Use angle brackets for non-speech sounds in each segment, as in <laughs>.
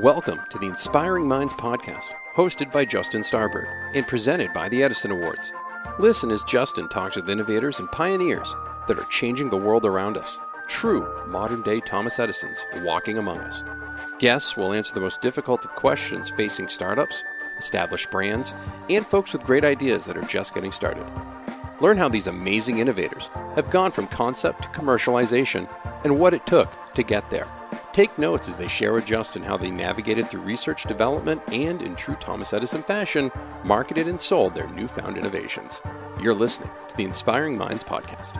Welcome to the Inspiring Minds podcast, hosted by Justin Starbird and presented by the Edison Awards. Listen as Justin talks with innovators and pioneers that are changing the world around us. True modern day Thomas Edisons walking among us. Guests will answer the most difficult of questions facing startups, established brands, and folks with great ideas that are just getting started. Learn how these amazing innovators have gone from concept to commercialization and what it took to get there. Take notes as they share with Justin how they navigated through research development and, in true Thomas Edison fashion, marketed and sold their newfound innovations. You're listening to the Inspiring Minds podcast.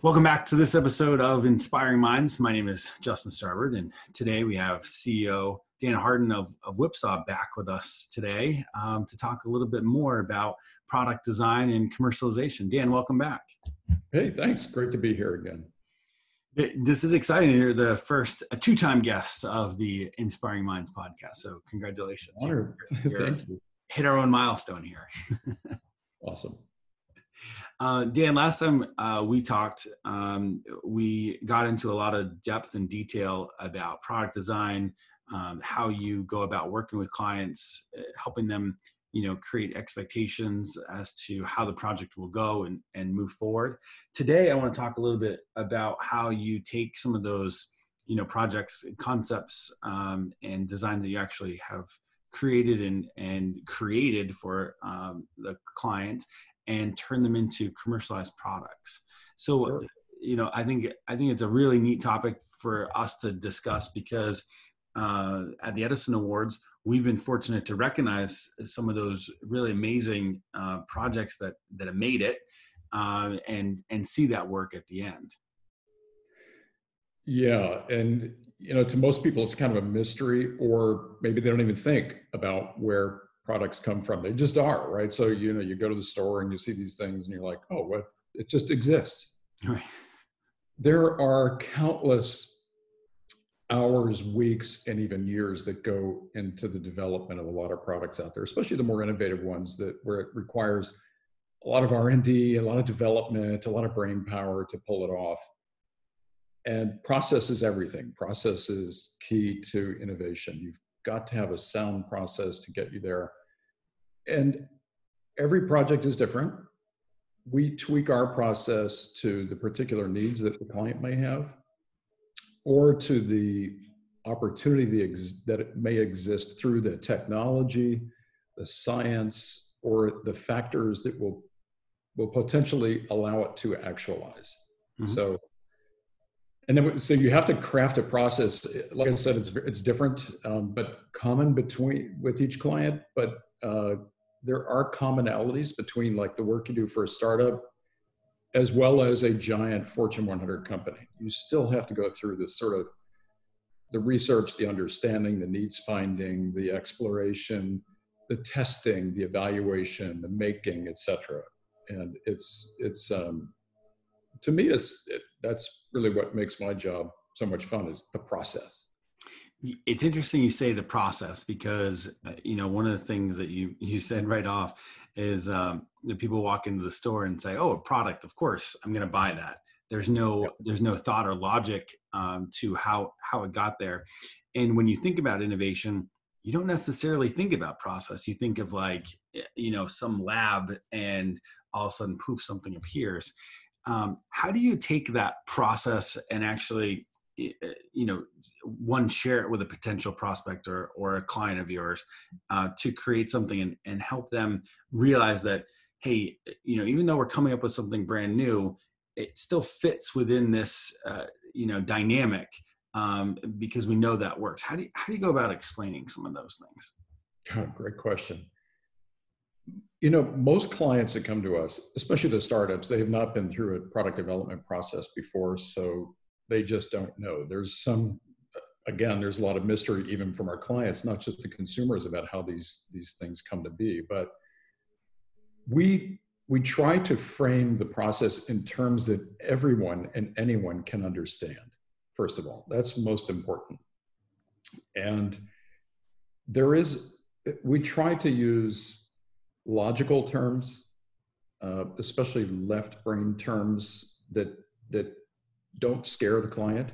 Welcome back to this episode of Inspiring Minds. My name is Justin Starbird, and today we have CEO Dan Harden of, of Whipsaw back with us today um, to talk a little bit more about product design and commercialization. Dan, welcome back. Hey, thanks. Great to be here again. This is exciting. You're the first a two-time guest of the Inspiring Minds podcast. So congratulations. Honor. <laughs> Thank you. Hit our own milestone here. <laughs> awesome. Uh, Dan, last time uh, we talked, um, we got into a lot of depth and detail about product design, um, how you go about working with clients, uh, helping them you know create expectations as to how the project will go and and move forward today i want to talk a little bit about how you take some of those you know projects concepts um, and designs that you actually have created and and created for um, the client and turn them into commercialized products so sure. you know i think i think it's a really neat topic for us to discuss because uh, at the edison awards we've been fortunate to recognize some of those really amazing uh, projects that that have made it uh, and and see that work at the end. Yeah and you know to most people it's kind of a mystery or maybe they don't even think about where products come from. They just are right? So you know you go to the store and you see these things and you're like oh what it just exists. Right. there are countless hours, weeks, and even years that go into the development of a lot of products out there, especially the more innovative ones that where it requires a lot of R&D, a lot of development, a lot of brain power to pull it off. And process is everything. Process is key to innovation. You've got to have a sound process to get you there. And every project is different. We tweak our process to the particular needs that the client may have or to the opportunity that it may exist through the technology, the science, or the factors that will will potentially allow it to actualize. Mm-hmm. So, and then so you have to craft a process. Like I said, it's it's different, um, but common between with each client. But uh, there are commonalities between like the work you do for a startup as well as a giant Fortune 100 company. You still have to go through this sort of the research, the understanding, the needs finding, the exploration, the testing, the evaluation, the making, etc. And it's it's um, to me, it's it, that's really what makes my job so much fun is the process. It's interesting you say the process because uh, you know one of the things that you <laughs> you said right off is um, people walk into the store and say, "Oh, a product, of course, I'm going to buy that." There's no there's no thought or logic um, to how how it got there. And when you think about innovation, you don't necessarily think about process. You think of like you know some lab, and all of a sudden, poof, something appears. Um, how do you take that process and actually eh, you know one share it with a potential prospect or, or a client of yours uh, to create something and, and help them realize that hey you know even though we're coming up with something brand new it still fits within this uh, you know dynamic um, because we know that works. How do you, how do you go about explaining some of those things? Great question. You know most clients that come to us especially the startups they have not been through a product development process before so they just don't know. There's some again, there's a lot of mystery even from our clients, not just the consumers about how these these things come to be. But we we try to frame the process in terms that everyone and anyone can understand. First of all, that's most important. And there is we try to use logical terms, uh, especially left brain terms that that don't scare the client.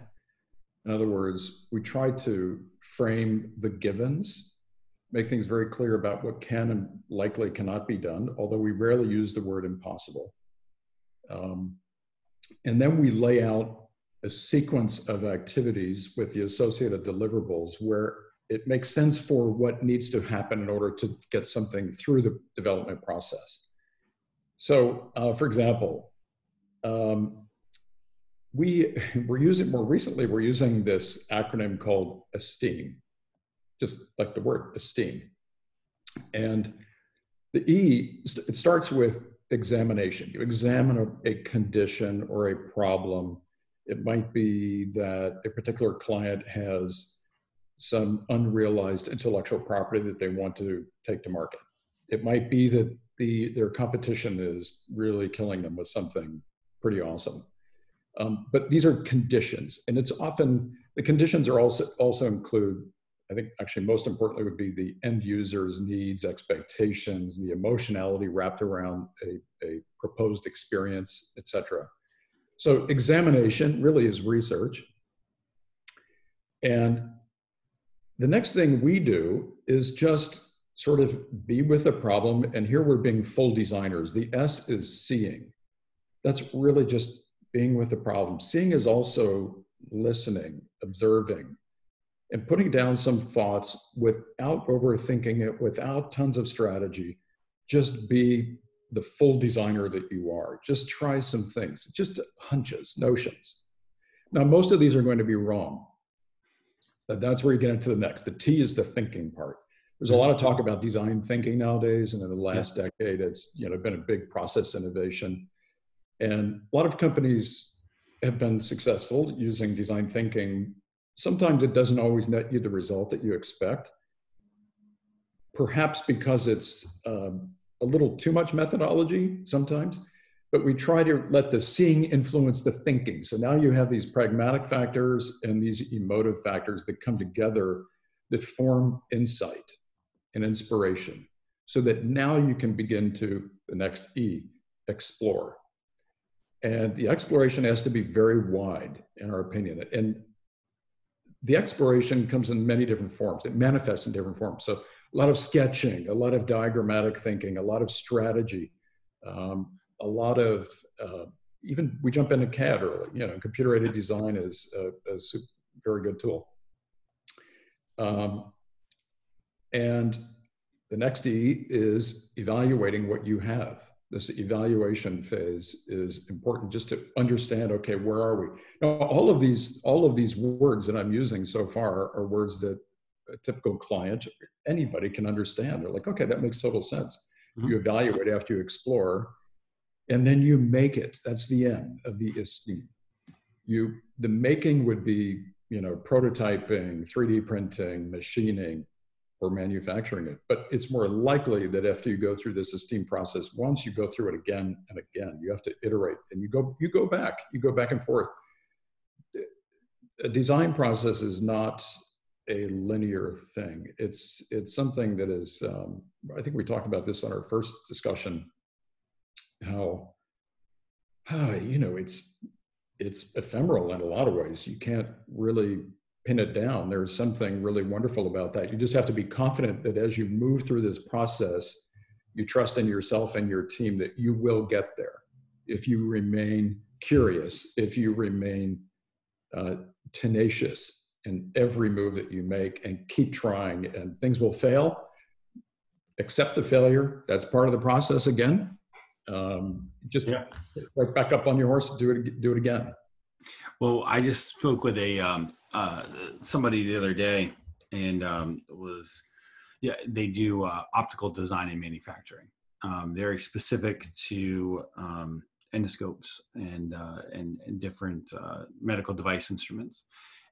In other words, we try to frame the givens, make things very clear about what can and likely cannot be done, although we rarely use the word impossible. Um, and then we lay out a sequence of activities with the associated deliverables where it makes sense for what needs to happen in order to get something through the development process. So, uh, for example, um, we <laughs> we're using more recently we're using this acronym called esteem just like the word esteem. And the e it starts with examination. You examine a, a condition or a problem. It might be that a particular client has some unrealized intellectual property that they want to take to market. It might be that the their competition is really killing them with something pretty awesome um, but these are conditions, and it's often the conditions are also also include. I think actually most importantly would be the end user's needs, expectations, the emotionality wrapped around a, a proposed experience, etc. So examination really is research. And the next thing we do is just sort of be with the problem. And here we're being full designers. The S is seeing. That's really just being with the problem. Seeing is also listening, observing, and putting down some thoughts without overthinking it, without tons of strategy. Just be the full designer that you are. Just try some things, just hunches, notions. Now, most of these are going to be wrong. But that's where you get into the next. The T is the thinking part. There's a lot of talk about design thinking nowadays, and in the last yeah. decade, it's you know been a big process innovation. And a lot of companies have been successful using design thinking. Sometimes it doesn't always net you the result that you expect, perhaps because it's um, a little too much methodology sometimes. But we try to let the seeing influence the thinking. So now you have these pragmatic factors and these emotive factors that come together that form insight and inspiration so that now you can begin to the next E, explore. And the exploration has to be very wide, in our opinion. And the exploration comes in many different forms. It manifests in different forms. So a lot of sketching, a lot of diagrammatic thinking, a lot of strategy, um, a lot of uh, even we jump into CAD early. You know, computer aided design is a, a super, very good tool. Um, and the next E is evaluating what you have this evaluation phase is important just to understand okay where are we? Now all of these all of these words that i'm using so far are words that a typical client anybody can understand. They're like okay that makes total sense. Mm-hmm. you evaluate after you explore and then you make it. That's the end of the esteem you the making would be you know prototyping 3d printing machining or manufacturing it. But it's more likely that after you go through this esteem process, once you go through it again and again, you have to iterate and you go you go back, you go back and forth. A design process is not a linear thing. It's it's something that is. Um, I think we talked about this on our first discussion. How, how <sighs> you know it's it's ephemeral in a lot of ways. You can't really pin it down. There's something really wonderful about that. You just have to be confident that as you move through this process, you trust in yourself and your team that you will get there. If you remain curious, if you remain uh, tenacious in every move that you make and keep trying, and things will fail. Accept the failure. That's part of the process again. Um, just yeah. right back up on your horse, do it, do it again. Well, I just spoke with a um, uh, somebody the other day, and um, was yeah they do uh, optical design and manufacturing. Um, very specific to um, endoscopes and, uh, and, and different uh, medical device instruments,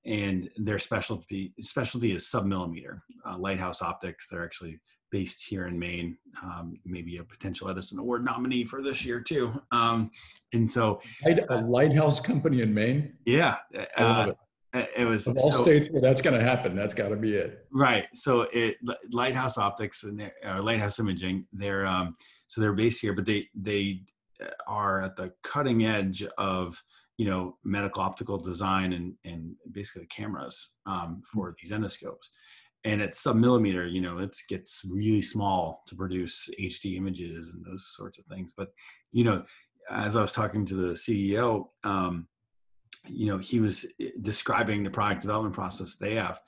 and their specialty specialty is submillimeter uh, lighthouse optics. They're actually based here in Maine, um, maybe a potential Edison Award nominee for this year too. Um, and so, a lighthouse company in Maine. Yeah, uh, it. was of all so, states where that's going to happen. That's got to be it. Right. So, it Lighthouse Optics and their, uh, Lighthouse Imaging. They're um, so they're based here, but they they are at the cutting edge of you know medical optical design and and basically cameras um, for these endoscopes and at sub millimeter you know it gets really small to produce hd images and those sorts of things but you know as i was talking to the ceo um, you know he was eh, describing the product development process they have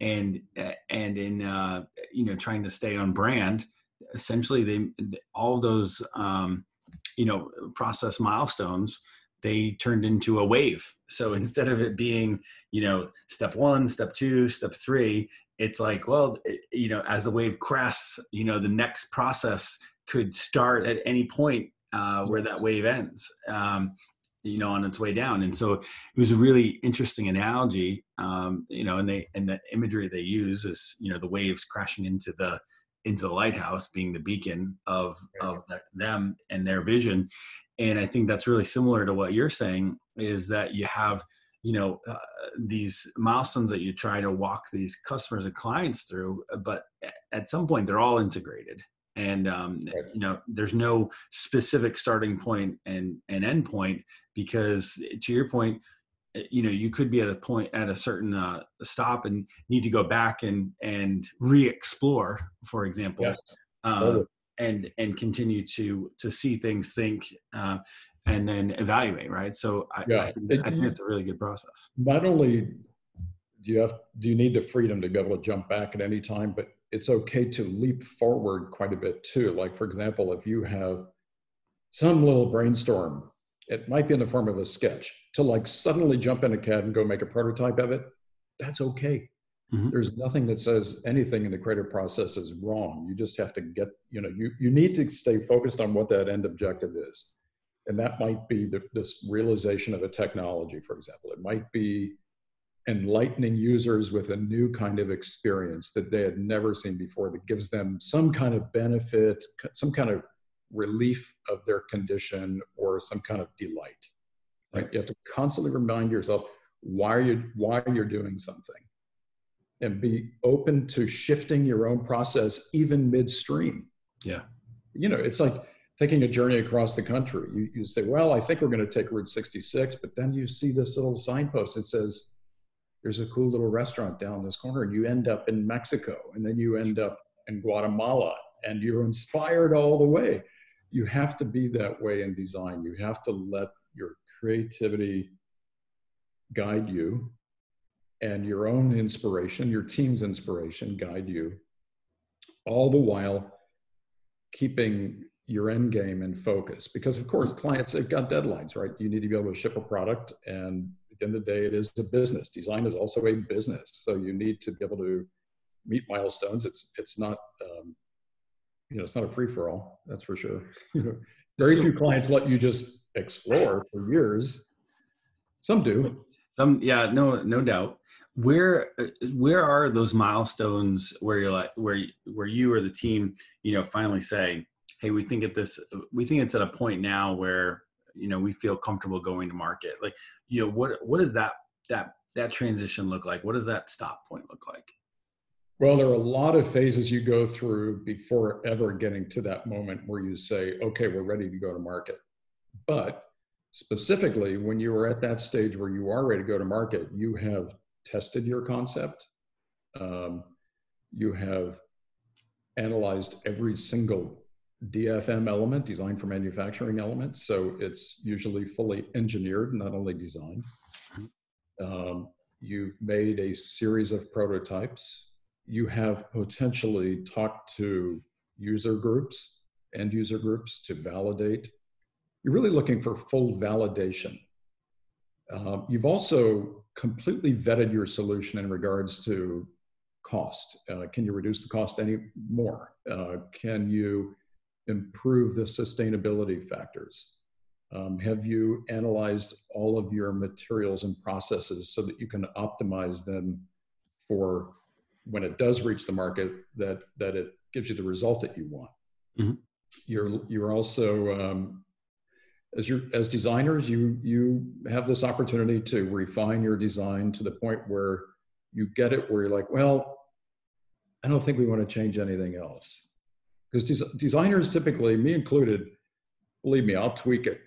and eh, and in uh, you know trying to stay on brand essentially they all those um, you know process milestones they turned into a wave. So instead of it being you know step one step two step three it's like well it, you know as the wave crests you know the next process could start at any point uh, where that wave ends. Um, you know on its way down. And so it was a really interesting analogy um, you know and they and the imagery they use is you know the waves crashing into the into the lighthouse being the beacon of of the, them and their vision. And i think that's really similar to what you're saying is that you have you know uh, these milestones that you try to walk these customers and clients through but at some point they're all integrated and um, right. you know there's no specific starting point and and end point because to your point eh, you know you could be at a point at a certain uh, stop and need to go back and and re-explore for example yes. uh, and and continue to to see things think uh, and then evaluate right so I, yeah. I, I think it's a really good process not only do you have do you need the freedom to be able to jump back at any time but it's okay to leap forward quite a bit too. Like for example if you have some little brainstorm it might be in the form of a sketch to like suddenly jump in a CAD and go make a prototype of it that's okay. Mm-hmm. there's nothing that says anything in the creative process is wrong. You just have to get you know you, you need to stay focused on what that end objective is. And that might be the, this realization of a technology for example. It might be enlightening users with a new kind of experience that they had never seen before that gives them some kind of benefit some kind of relief of their condition or some kind of delight right? You have to constantly remind yourself why you why you're doing something and be open to shifting your own process even midstream. Yeah. You know it's like taking a journey across the country. You, you say well i think we're going to take route 66 but then you see this little signpost that says there's a cool little restaurant down this corner and you end up in mexico and then you end up in guatemala and you're inspired all the way you have to be that way in design. You have to let your creativity guide you and your own inspiration, your team's inspiration guide you, all the while keeping your end game in focus. Because, of course, clients, they've got deadlines, right? You need to be able to ship a product. And at the end of the day, it is a business. Design is also a business. So you need to be able to meet milestones. It's, it's not, um, you know, it's not a free for all. That's for sure. <laughs> Very so, few clients let you just explore for years. Some do. Some, yeah, no, no doubt. Where, where are those milestones where you're like, where, where you or the team, you know, finally say, hey, we think at this, we think it's at a point now where, you know, we feel comfortable going to market. Like, you know, what, what does that, that, that transition look like? What does that stop point look like? Well, there are a lot of phases you go through before ever getting to that moment where you say, okay, we're ready to go to market. But specifically, when you are at that stage where you are ready to go to market, you have tested your concept, um, you have analyzed every single DFM element, design for manufacturing element. So it's usually fully engineered, not only designed. Um, you've made a series of prototypes you have potentially talked to user groups, end user groups to validate. You're really looking for full validation. Uh, you've also completely vetted your solution in regards to cost. Uh, can you reduce the cost any more? Uh, can you improve the sustainability factors? Um, have you analyzed all of your materials and processes so that you can optimize them for when it does reach the market that that it gives you the result that you want mm-hmm. you're you're also um, as you as designers you you have this opportunity to refine your design to the point where you get it where you're like well i don't think we want to change anything else because des- designers typically me included believe me i'll tweak it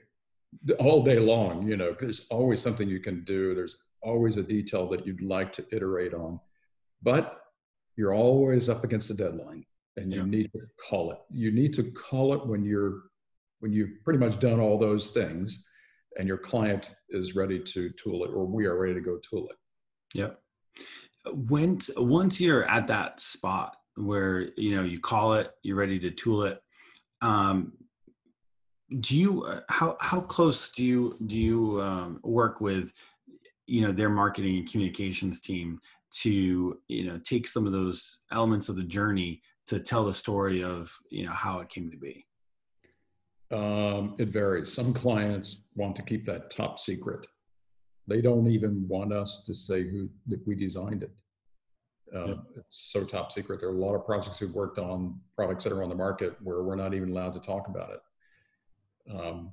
all day long. You know, there's always something you can do. There's always a detail that you'd like to iterate on, but you're always up against a deadline, and you yeah. need to call it. You need to call it when you're when you've pretty much done all those things, and your client is ready to tool it, or we are ready to go tool it. Yep. When once you're at that spot where you know you call it, you're ready to tool it. Um, do you uh, how how close do you do you um, work with you know their marketing and communications team to you know take some of those elements of the journey to tell the story of you know how it came to be? Um, it varies. Some clients want to keep that top secret. They don't even want us to say who that we designed it uh, it's so top secret there are a lot of projects we've worked on products that are on the market where we're not even allowed to talk about it um,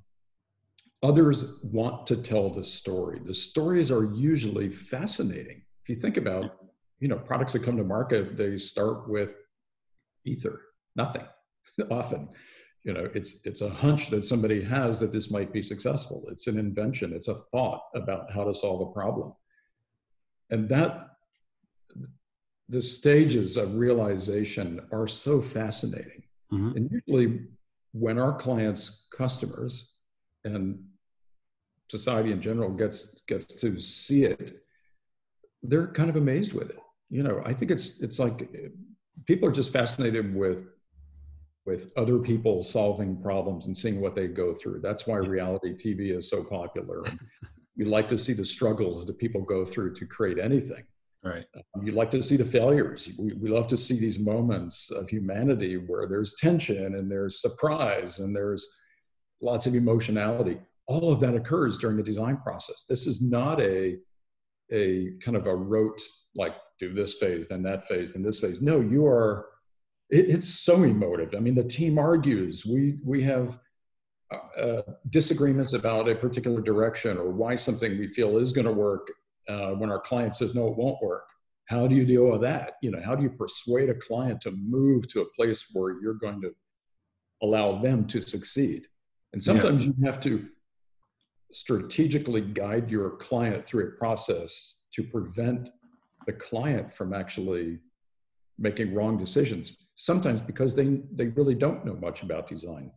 others want to tell the story. The stories are usually fascinating. If you think about, you know, products that come to market, they start with ether, nothing, <laughs> often. You know, it's it's a hunch that somebody has that this might be successful. It's an invention. It's a thought about how to solve a problem, and that the stages of realization are so fascinating. Mm-hmm. And usually, when our clients' customers and society in general gets gets to see it, they're kind of amazed with it. You know, I think it's it's like people are just fascinated with with other people solving problems and seeing what they go through. That's why reality TV is so popular. <laughs> you like to see the struggles that people go through to create anything. Right. Um, you like to see the failures. We, we love to see these moments of humanity where there's tension and there's surprise and there's lots of emotionality. All of that occurs during the design process. This is not a, a kind of a rote, like do this phase, then that phase, then this phase. No, you are, it, it's so emotive. I mean, the team argues. We, we have uh, uh disagreements about a particular direction or why something we feel is going to work uh, when our client says no it won't work. How do you deal with that? You know how do you persuade a client to move to a place where you're going to allow them to succeed? And sometimes yeah. you have to strategically guide your client through a process to prevent the client from actually making wrong decisions sometimes because they they really don't know much about design.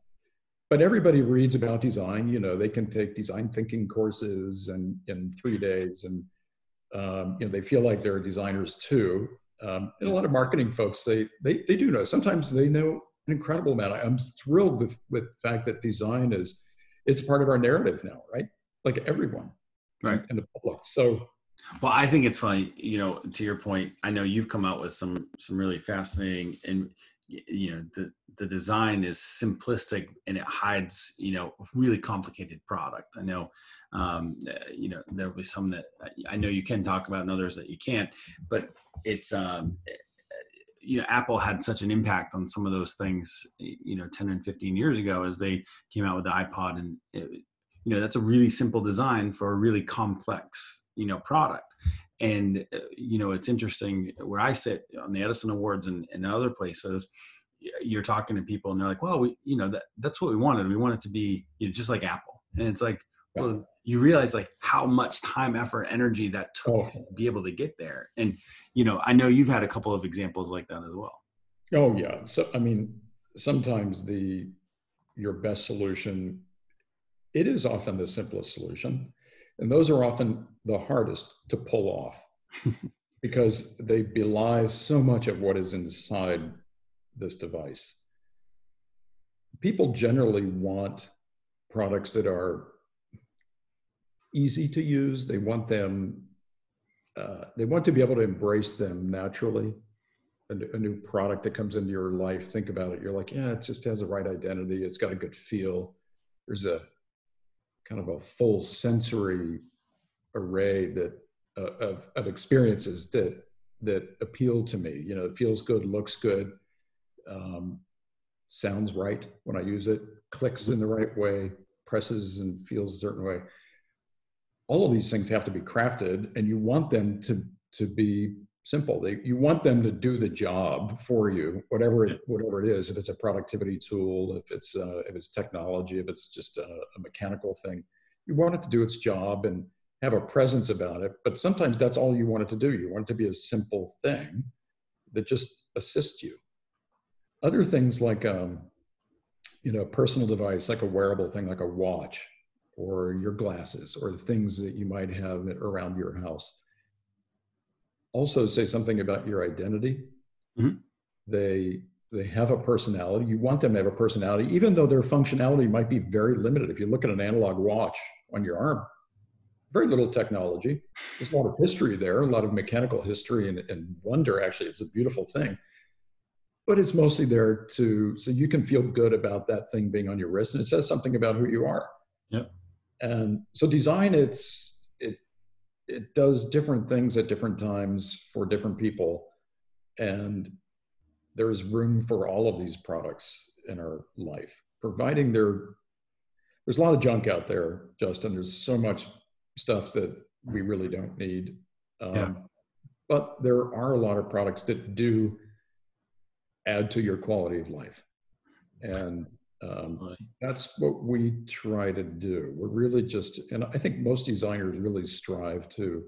But everybody reads about design you know they can take design thinking courses and in three days and um, you know they feel like they're designers too. Um, and a lot of marketing folks they, they they do know. Sometimes they know an incredible amount. I'm thrilled with with the fact that design is it's part of our narrative now right? Like everyone right. in the public. So well i think it's funny you know to your point i know you've come out with some some really fascinating and you know the the design is simplistic and it hides you know a really complicated product. I know um, uh, you know there'll be some that i know you can talk about and others that you can't but it's um, eh, you know apple had such an impact on some of those things you know 10 and 15 years ago as they came out with the ipod and it, you know that's a really simple design for a really complex you know product and uh, you know it's interesting where i sit on the edison awards and, and other places you're talking to people and they're like well we you know that that's what we wanted. We wanted to be you know just like apple. And it's like well you realize like how much time effort energy that took oh. to be able to get there. And you know i know you've had a couple of examples like that as well. Oh yeah. So i mean sometimes the your best solution it is often the simplest solution and those are often the hardest to pull off <laughs> because they belie so much of what is inside this device. People generally want products that are easy to use. They want them, uh, they want to be able to embrace them naturally. A, a, new product that comes into your life, think about it. You're like, yeah, it just has the right identity. It's got a good feel. There's a kind of a full sensory array that uh, of, of experiences that that appeal to me. You know it feels good looks good um, sounds right when i use it clicks in the right way presses and feels a certain way. All of these things have to be crafted and you want them to to be simple they, you want them to do the job for you whatever it whatever it is if it's a productivity tool if it's uh, if it's technology if it's just a, a mechanical thing you want it to do its job and have a presence about it. But sometimes that's all you want it to do. You want it to be a simple thing that just assists you. Other things like, um, you know, a personal device, like a wearable thing, like a watch or your glasses or the things that you might have around your house. Also, say something about your identity. Mm-hmm. They they have a personality. You want them to have a personality, even though their functionality might be very limited. If you look at an analog watch on your arm, very little technology. There's a lot of history there, a lot of mechanical history and, and wonder. Actually, it's a beautiful thing. But it's mostly there to so you can feel good about that thing being on your wrist, and it says something about who you are. Yeah. And so design, it's it does different things at different times for different people, and there's room for all of these products in our life, providing they're there's a lot of junk out there, Justin. There's so much stuff that we really don't need. Um, yeah. But there are a lot of products that do add to your quality of life. And um, that's what we try to do. We're really just, and I think most designers really strive to,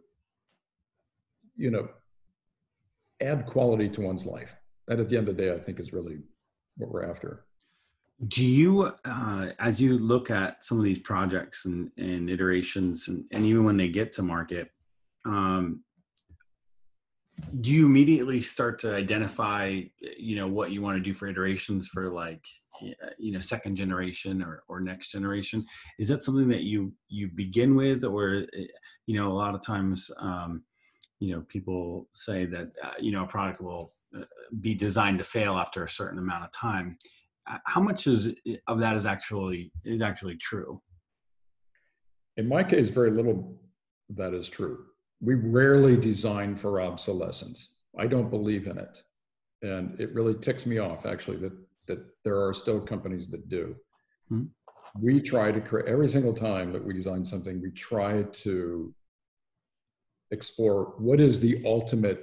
you know, add quality to one's life. That at the end of the day, I think is really what we're after do you uh, as you look at some of these projects and, and iterations and, and even when they get to market um, do you immediately start to identify you know what you want to do for iterations for like you know second generation or, or next generation. Is that something that you you begin with or eh, you know a lot of times um, you know people say that uh, you know a product will uh, be designed to fail after a certain amount of time. How much is of that is actually is actually true? In my case very little that is true. We rarely design for obsolescence. I don't believe in it. And it really ticks me off actually that that there are still companies that do hmm. we try to create every single time that we design something we try to explore what is the ultimate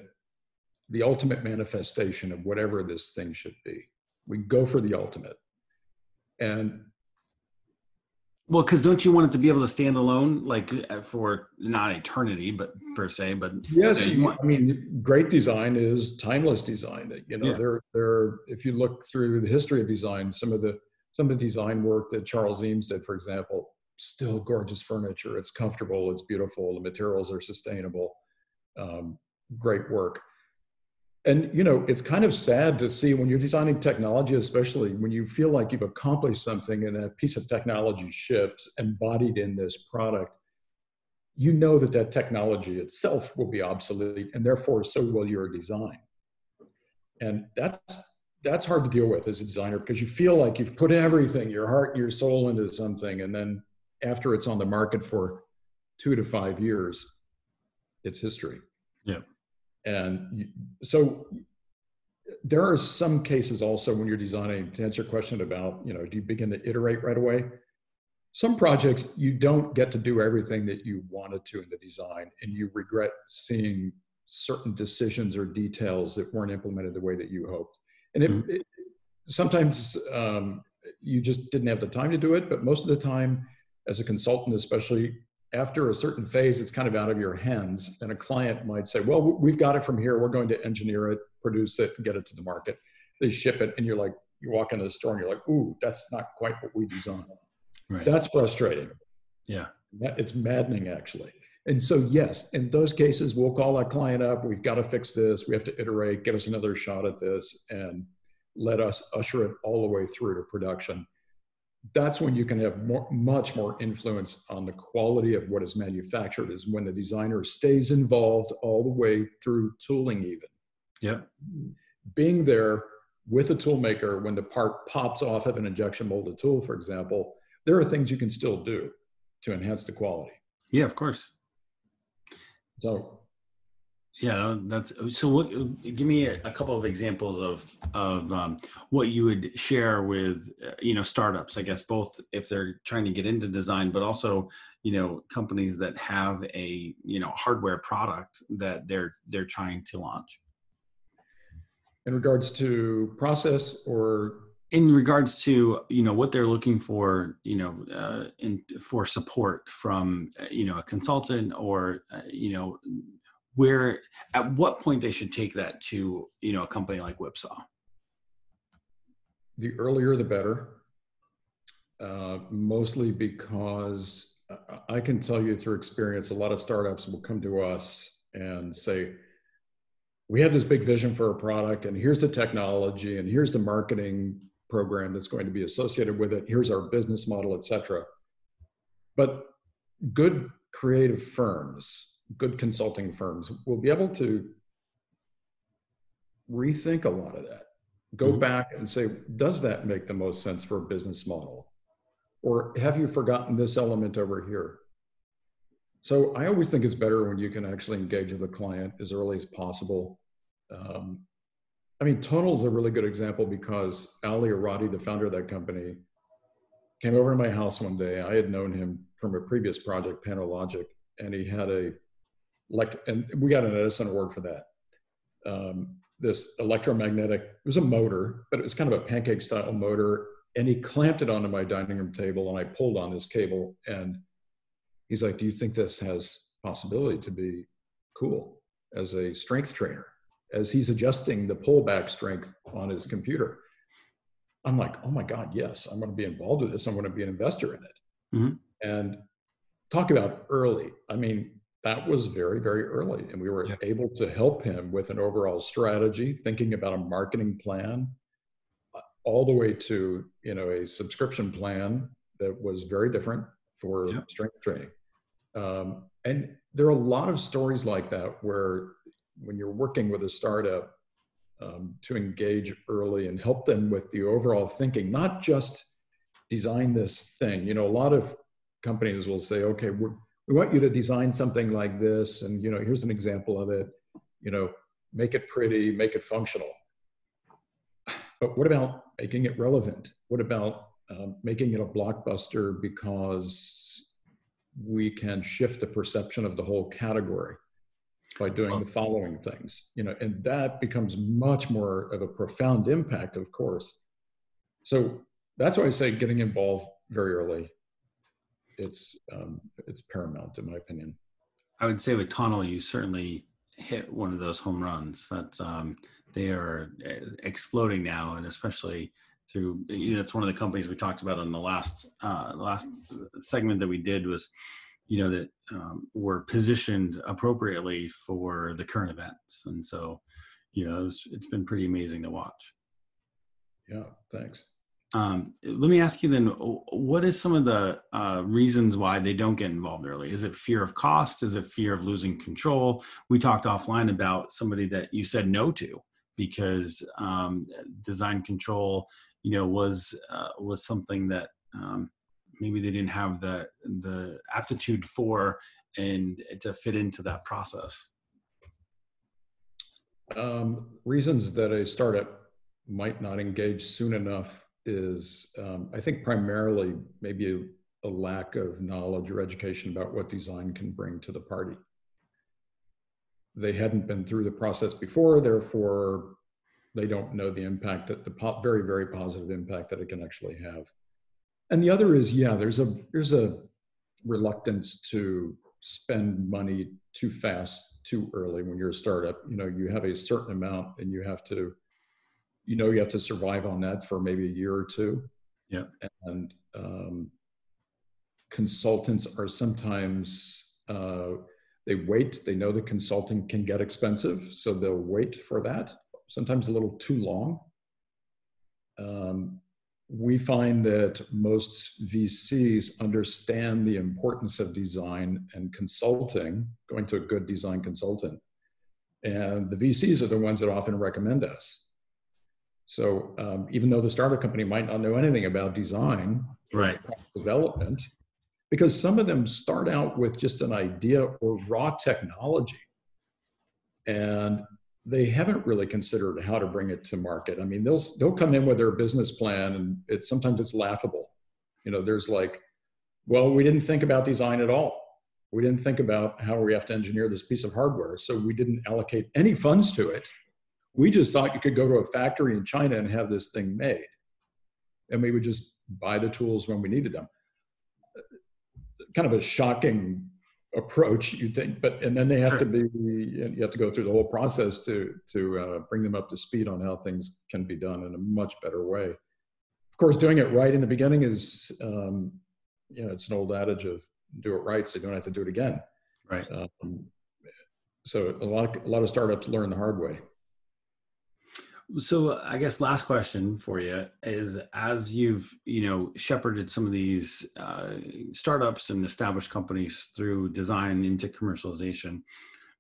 the ultimate manifestation of whatever this thing should be we go for the ultimate. And well, because don't you want it to be able to stand alone, like uh, for not eternity, but per se, but yes, you want, I mean, great design is timeless design. You know, yeah. there, there. If you look through the history of design, some of the some of the design work that Charles Eames did, for example, still gorgeous furniture. It's comfortable. It's beautiful. The materials are sustainable. Um, great work and you know it's kind of sad to see when you're designing technology especially when you feel like you've accomplished something and a piece of technology ships embodied in this product you know that that technology itself will be obsolete and therefore so will your design. And that's that's hard to deal with as a designer because you feel like you've put everything your heart your soul into something and then after it's on the market for two to five years it's history. Yeah and so there are some cases also when you're designing to answer your question about you know do you begin to iterate right away some projects you don't get to do everything that you wanted to in the design and you regret seeing certain decisions or details that weren't implemented the way that you hoped and it, mm-hmm. it sometimes um, you just didn't have the time to do it but most of the time as a consultant especially after a certain phase, it's kind of out of your hands. And a client might say, well, we've got it from here. We're going to engineer it, produce it, and get it to the market. They ship it, and you're like, you walk into the store and you're like, ooh, that's not quite what we designed. Right. That's frustrating. Yeah. It's maddening, actually. And so, yes, in those cases, we'll call that client up. We've got to fix this. We have to iterate, give us another shot at this, and let us usher it all the way through to production that's when you can have more, much more influence on the quality of what is manufactured is when the designer stays involved all the way through tooling even. Yeah. Being there with a tool maker when the part pops off of an injection molded tool for example there are things you can still do to enhance the quality. Yeah of course. So yeah, that's so. What, give me a, a, couple of examples of of um, what you would share with uh, you know startups. I guess both if they're trying to get into design, but also you know companies that have a you know hardware product that they're they're trying to launch. In regards to process or in regards to you know what they're looking for you know uh, in for support from uh, you know a consultant or uh, you know where at what point they should take that to you know a company like whipsaw? The earlier the better. Uh, mostly because i can tell you through experience a lot of startups will come to us and say we have this big vision for a product and here's the technology and here's the marketing program that's going to be associated with it. Here's our business model etc but good creative firms good consulting firms will be able to rethink a lot of that go mm-hmm. back and say does that make the most sense for a business model or have you forgotten this element over here so i always think it's better when you can actually engage with a client as early as possible um, I mean, Tonal is a really good example because Aly Orady, the founder of that company, came over to my house one day. I had known him from a previous project, Pano Logic, and he had a like, and we got an Edison award for that. Um, this electromagnetic, it was a motor, but it was kind of a pancake style motor. And he clamped it onto my dining room table, and I pulled on this cable. And he's like, "Do you think this has possibility to be cool as a strength trainer?" as he's adjusting the pullback strength on his computer. I'm like, oh my God, yes, I'm going to be involved with this. I'm going to be an investor in it. Mm-hmm. And talk about early. I mean, that was very, very early. And we were able to help him with an overall strategy, thinking about a marketing plan, uh, all the way to, you know, a subscription plan that was very different for strength training. Um, and there are a lot of stories like that where when you're working with a startup um, to engage early and help them with the overall thinking, not just design this thing. You know, a lot of companies will say, okay, we we want you to design something like this, and you know, here's an example of it. You know, make it pretty, make it functional. But what about making it relevant? What about um, making it a blockbuster because we can shift the perception of the whole category? by doing the following things you know and that becomes much more of a profound impact of course so that's why i say getting involved very early it's um, it's paramount in my opinion. I would say with Tonal, you certainly hit one of those home runs that's um, they are uh, exploding now and especially through you know it's one of the companies we talked about on the last uh, last segment that we did was you know that um, were positioned appropriately for the current events. And so you know it was, it's been pretty amazing to watch. Yeah thanks um, let me ask you then what is some of the uh, reasons why they don't get involved early? Is it fear of cost? Is it fear of losing control? We talked offline about somebody that you said no to because um, design control you know was uh, was something that um, maybe they didn't have the the aptitude for and to fit into that process. Um, reasons that a startup might not engage soon enough is um, i think primarily maybe a, a lack of knowledge or education about what design can bring to the party. They hadn't been through the process before therefore they don't know the impact that the very very positive impact that it can actually have. And the other is yeah there's a there's a reluctance to spend money too fast too early when you're a startup. You know you have a certain amount and you have to you know you have to survive on that for maybe a year or two yeah and um, consultants are sometimes uh, they wait they know the consulting can get expensive so they'll wait for that sometimes a little too long um, we find that most VCs understand the importance of design and consulting, going to a good design consultant. And the VCs are the ones that often recommend us. So um, even though the startup company might not know anything about design, right, development, because some of them start out with just an idea or raw technology, and they haven't really considered how to bring it to market. I mean, they'll they'll come in with their business plan, and it's sometimes it's laughable. You know, there's like, well, we didn't think about design at all. We didn't think about how we have to engineer this piece of hardware, so we didn't allocate any funds to it. We just thought you could go to a factory in China and have this thing made. and we would just buy the tools when we needed them. Kind of a shocking approach, you think, but and then they have sure. to be you have to go through the whole process to to uh, bring them up to speed on how things can be done in a much better way. Of course, doing it right in the beginning is um, you know it's an old adage of do it right so you don't have to do it again. Right. Um, so a lot of, a lot of startups learn the hard way. So I guess last question for you is as you've you know shepherded some of these uh, startups and established companies through design into commercialization,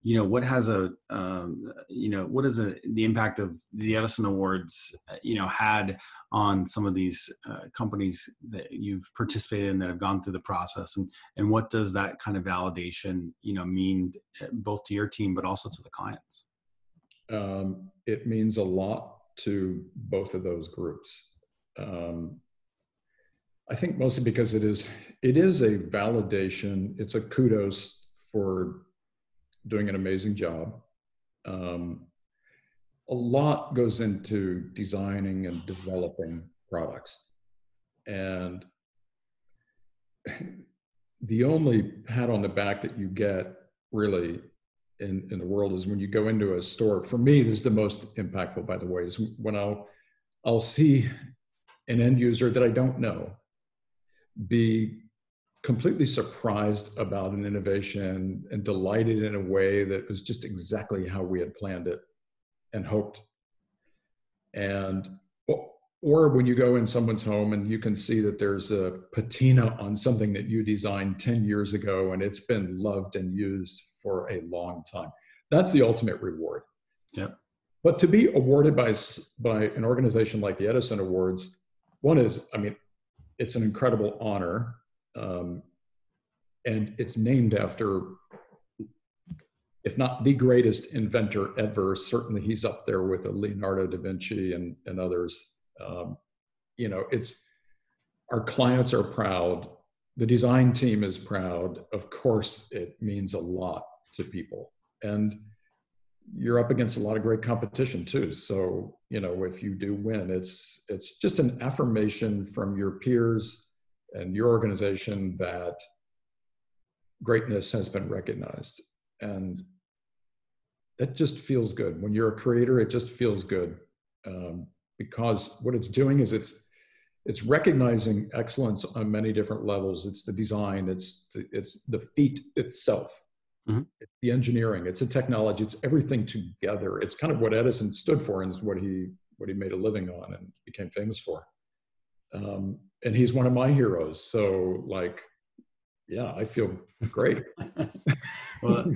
you know what has a um, you know what is a, the impact of the Edison Awards you know had on some of these uh, companies that you've participated in that have gone through the process and and what does that kind of validation you know mean uh, both to your team but also to the clients? Um, it means a lot to both of those groups. Um, I think mostly because it is it is a validation. It's a kudos for doing an amazing job. Um, a lot goes into designing and developing products, and <laughs> the only pat on the back that you get really in, in the world is when you go into a store. For me, this is the most impactful, by the way, is when I'll I'll see an end user that I don't know be completely surprised about an innovation and delighted in a way that was just exactly how we had planned it and hoped. And or when you go in someone's home and you can see that there's a patina on something that you designed 10 years ago and it's been loved and used for a long time. That's the ultimate reward. Yeah but to be awarded by by an organization like the edison awards one is i mean it's an incredible honor um, and it's named after if not the greatest inventor ever. Certainly he's up there with a leonardo da vinci and, and others um, you know it's our clients are proud. The design team is proud. Of course it means a lot to people. And you're up against a lot of great competition too. So you know if you do win it's it's just an affirmation from your peers and your organization that greatness has been recognized. And it just feels good. When you're a creator it just feels good. Um, because what it's doing is it's it's recognizing excellence on many different levels. It's the design, it's the, it's the feat itself, mm-hmm. it's the engineering, it's the technology, it's everything together. It's kind of what Edison stood for and what he what he made a living on and became famous for. Um, and he's one of my heroes. So like, yeah, I feel great. <laughs> well,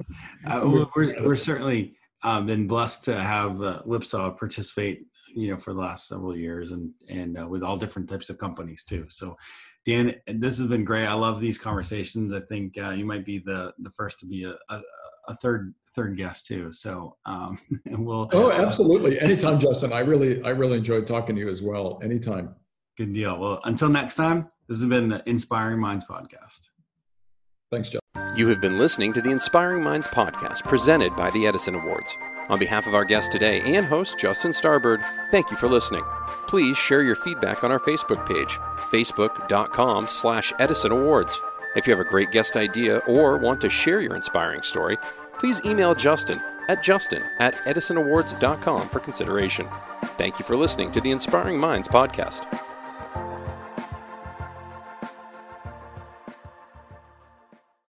uh, we're, we're certainly um, been blessed to have uh, Whipsaw participate you know for the last several years and and uh, with all different types of companies too. So dan this has been great. I love these conversations. I think uh, you might be the the first to be a, a, a third third guest too. So um <laughs> and we'll oh absolutely. Anytime justin. I really i really enjoyed talking to you as well. Anytime. Good deal. Well until next time this has been the inspiring minds podcast. Thanks justin. You have been listening to the inspiring minds podcast presented by the edison awards on behalf of our guest today and host Justin Starbird, thank you for listening. Please share your feedback on our Facebook page, facebook.com slash Edison Awards. If you have a great guest idea or want to share your inspiring story, please email Justin at justin at edisonawards.com for consideration. Thank you for listening to the Inspiring Minds podcast.